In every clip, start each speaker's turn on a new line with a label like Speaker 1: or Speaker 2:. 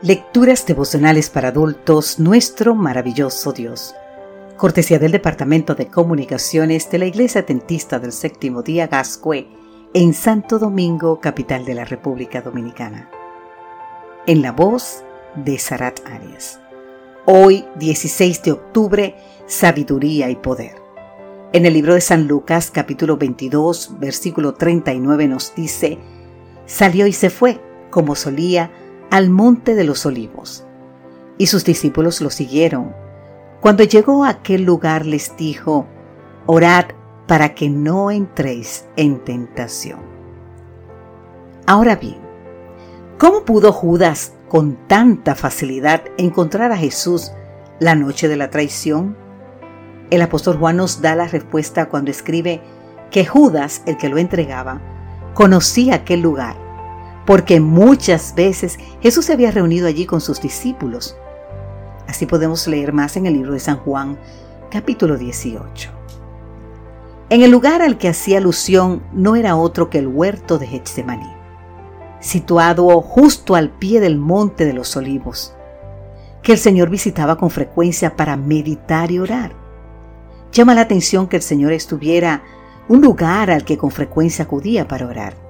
Speaker 1: Lecturas devocionales para adultos, nuestro maravilloso Dios. Cortesía del Departamento de Comunicaciones de la Iglesia Tentista del Séptimo Día Gascue, en Santo Domingo, capital de la República Dominicana. En la voz de Sarat Arias. Hoy, 16 de octubre, Sabiduría y Poder. En el libro de San Lucas, capítulo 22, versículo 39, nos dice, Salió y se fue, como solía, al monte de los olivos. Y sus discípulos lo siguieron. Cuando llegó a aquel lugar les dijo, Orad para que no entréis en tentación. Ahora bien, ¿cómo pudo Judas con tanta facilidad encontrar a Jesús la noche de la traición? El apóstol Juan nos da la respuesta cuando escribe que Judas, el que lo entregaba, conocía aquel lugar porque muchas veces Jesús se había reunido allí con sus discípulos. Así podemos leer más en el libro de San Juan, capítulo 18. En el lugar al que hacía alusión no era otro que el huerto de Getsemaní, situado justo al pie del monte de los olivos, que el Señor visitaba con frecuencia para meditar y orar. Llama la atención que el Señor estuviera un lugar al que con frecuencia acudía para orar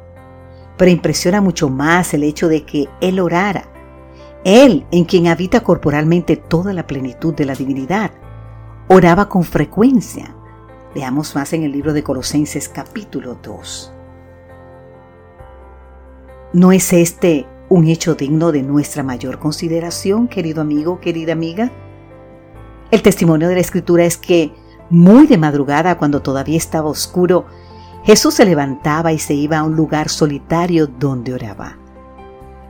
Speaker 1: pero impresiona mucho más el hecho de que Él orara. Él, en quien habita corporalmente toda la plenitud de la divinidad, oraba con frecuencia. Veamos más en el libro de Colosenses capítulo 2. ¿No es este un hecho digno de nuestra mayor consideración, querido amigo, querida amiga? El testimonio de la escritura es que muy de madrugada, cuando todavía estaba oscuro, Jesús se levantaba y se iba a un lugar solitario donde oraba.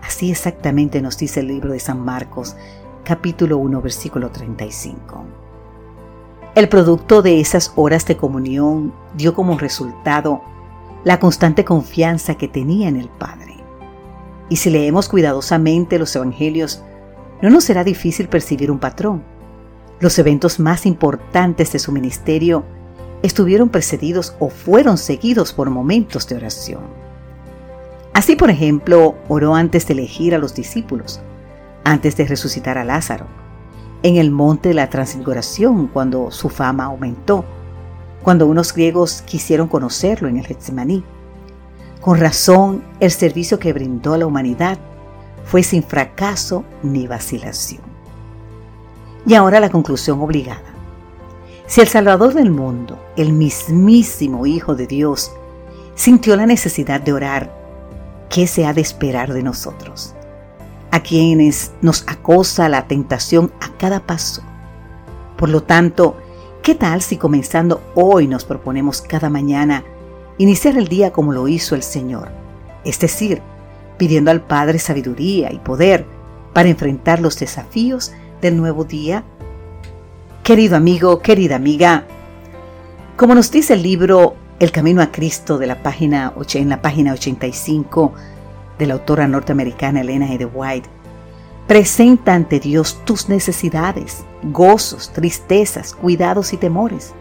Speaker 1: Así exactamente nos dice el libro de San Marcos, capítulo 1, versículo 35. El producto de esas horas de comunión dio como resultado la constante confianza que tenía en el Padre. Y si leemos cuidadosamente los Evangelios, no nos será difícil percibir un patrón. Los eventos más importantes de su ministerio estuvieron precedidos o fueron seguidos por momentos de oración. Así, por ejemplo, oró antes de elegir a los discípulos, antes de resucitar a Lázaro, en el monte de la transfiguración cuando su fama aumentó, cuando unos griegos quisieron conocerlo en el Getsemaní. Con razón, el servicio que brindó a la humanidad fue sin fracaso ni vacilación. Y ahora la conclusión obligada. Si el Salvador del mundo, el mismísimo Hijo de Dios, sintió la necesidad de orar, ¿qué se ha de esperar de nosotros? A quienes nos acosa la tentación a cada paso. Por lo tanto, ¿qué tal si comenzando hoy nos proponemos cada mañana iniciar el día como lo hizo el Señor? Es decir, pidiendo al Padre sabiduría y poder para enfrentar los desafíos del nuevo día Querido amigo, querida amiga, como nos dice el libro El Camino a Cristo de la página, en la página 85 de la autora norteamericana Elena G. White, presenta ante Dios tus necesidades, gozos, tristezas, cuidados y temores.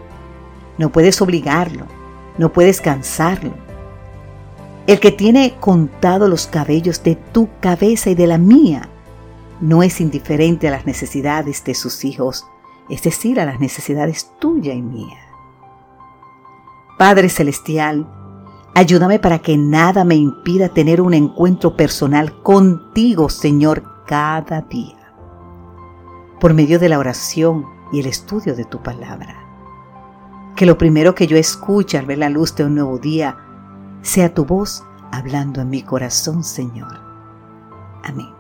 Speaker 1: No puedes obligarlo, no puedes cansarlo. El que tiene contado los cabellos de tu cabeza y de la mía, no es indiferente a las necesidades de sus hijos es decir, a las necesidades tuya y mía. Padre Celestial, ayúdame para que nada me impida tener un encuentro personal contigo, Señor, cada día, por medio de la oración y el estudio de tu palabra. Que lo primero que yo escuche al ver la luz de un nuevo día sea tu voz hablando en mi corazón, Señor. Amén.